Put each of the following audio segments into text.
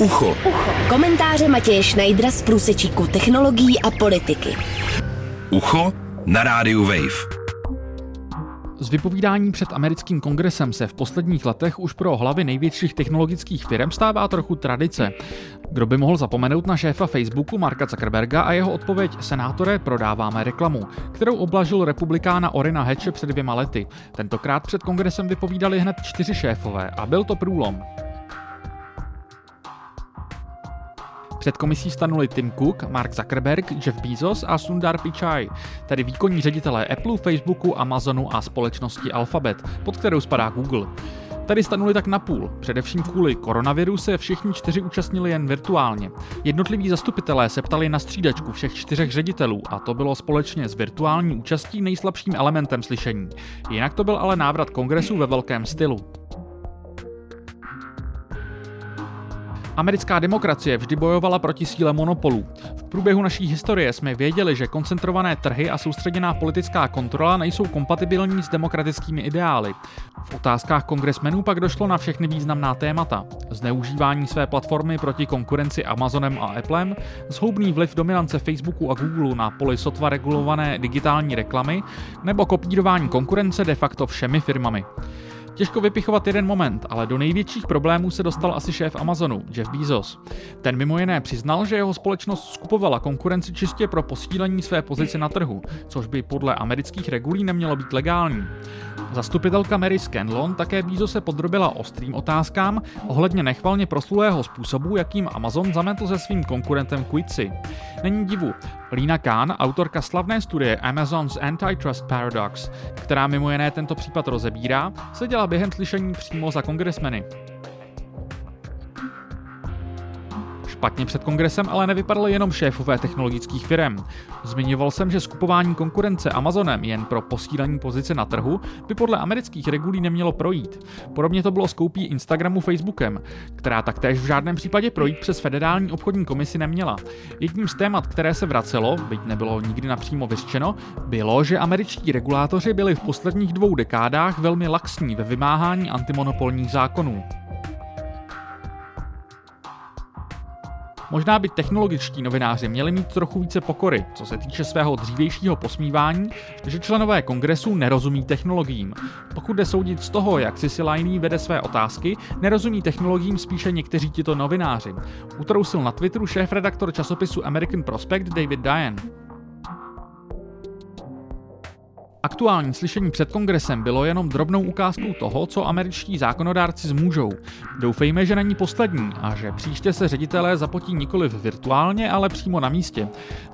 Ucho. Ucho. Komentáře Matěje Schneidera z průsečíku technologií a politiky. Ucho na rádiu Wave. Z vypovídání před americkým kongresem se v posledních letech už pro hlavy největších technologických firm stává trochu tradice. Kdo by mohl zapomenout na šéfa Facebooku Marka Zuckerberga a jeho odpověď Senátore, prodáváme reklamu, kterou oblažil republikána Orina Heche před dvěma lety. Tentokrát před kongresem vypovídali hned čtyři šéfové a byl to průlom. Před komisí stanuli Tim Cook, Mark Zuckerberg, Jeff Bezos a Sundar Pichai, tedy výkonní ředitelé Apple, Facebooku, Amazonu a společnosti Alphabet, pod kterou spadá Google. Tady stanuli tak napůl. Především kvůli koronaviru se všichni čtyři účastnili jen virtuálně. Jednotliví zastupitelé se ptali na střídačku všech čtyřech ředitelů a to bylo společně s virtuální účastí nejslabším elementem slyšení. Jinak to byl ale návrat kongresu ve velkém stylu. Americká demokracie vždy bojovala proti síle monopolů. V průběhu naší historie jsme věděli, že koncentrované trhy a soustředěná politická kontrola nejsou kompatibilní s demokratickými ideály. V otázkách kongresmenů pak došlo na všechny významná témata. Zneužívání své platformy proti konkurenci Amazonem a Applem, zhoubný vliv dominance Facebooku a Google na poli sotva regulované digitální reklamy nebo kopírování konkurence de facto všemi firmami. Těžko vypichovat jeden moment, ale do největších problémů se dostal asi šéf Amazonu, Jeff Bezos. Ten mimo jiné přiznal, že jeho společnost skupovala konkurenci čistě pro posílení své pozice na trhu, což by podle amerických regulí nemělo být legální. Zastupitelka Mary Scanlon také Bezos se podrobila ostrým otázkám ohledně nechvalně proslulého způsobu, jakým Amazon zametl se svým konkurentem Quitsi. Není divu, Lina Khan, autorka slavné studie Amazon's Antitrust Paradox, která mimo jiné tento případ rozebírá, seděla během slyšení přímo za kongresmeny. Špatně před kongresem ale nevypadali jenom šéfové technologických firm. Zmiňoval jsem, že skupování konkurence Amazonem jen pro posílení pozice na trhu by podle amerických regulí nemělo projít. Podobně to bylo s koupí Instagramu Facebookem, která taktéž v žádném případě projít přes federální obchodní komisi neměla. Jedním z témat, které se vracelo, byť nebylo nikdy napřímo vyřčeno, bylo, že američtí regulátoři byli v posledních dvou dekádách velmi laxní ve vymáhání antimonopolních zákonů. Možná by technologičtí novináři měli mít trochu více pokory, co se týče svého dřívějšího posmívání, že členové kongresu nerozumí technologiím. Pokud jde soudit z toho, jak Sisi Liney vede své otázky, nerozumí technologiím spíše někteří tito novináři. Utrousil na Twitteru šéf-redaktor časopisu American Prospect David Diane. Aktuální slyšení před kongresem bylo jenom drobnou ukázkou toho, co američtí zákonodárci zmůžou. Doufejme, že není poslední a že příště se ředitelé zapotí nikoli virtuálně, ale přímo na místě.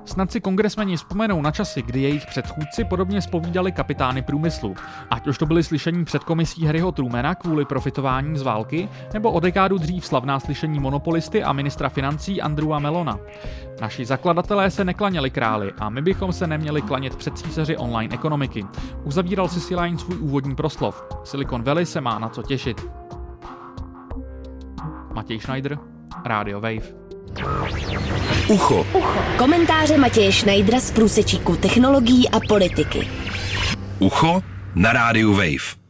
Snad si kongresmeni vzpomenou na časy, kdy jejich předchůdci podobně spovídali kapitány průmyslu. Ať už to byly slyšení před komisí Harryho Trumana kvůli profitování z války, nebo o dekádu dřív slavná slyšení monopolisty a ministra financí Andrewa Melona. Naši zakladatelé se neklaněli králi a my bychom se neměli klanět před císaři online ekonomiky. Uzavíral si Siline svůj úvodní proslov. Silicon Valley se má na co těšit. Matěj Schneider, Radio Wave. Ucho. Ucho. Komentáře Matěje Schneidera z průsečíku technologií a politiky. Ucho na rádiu Wave.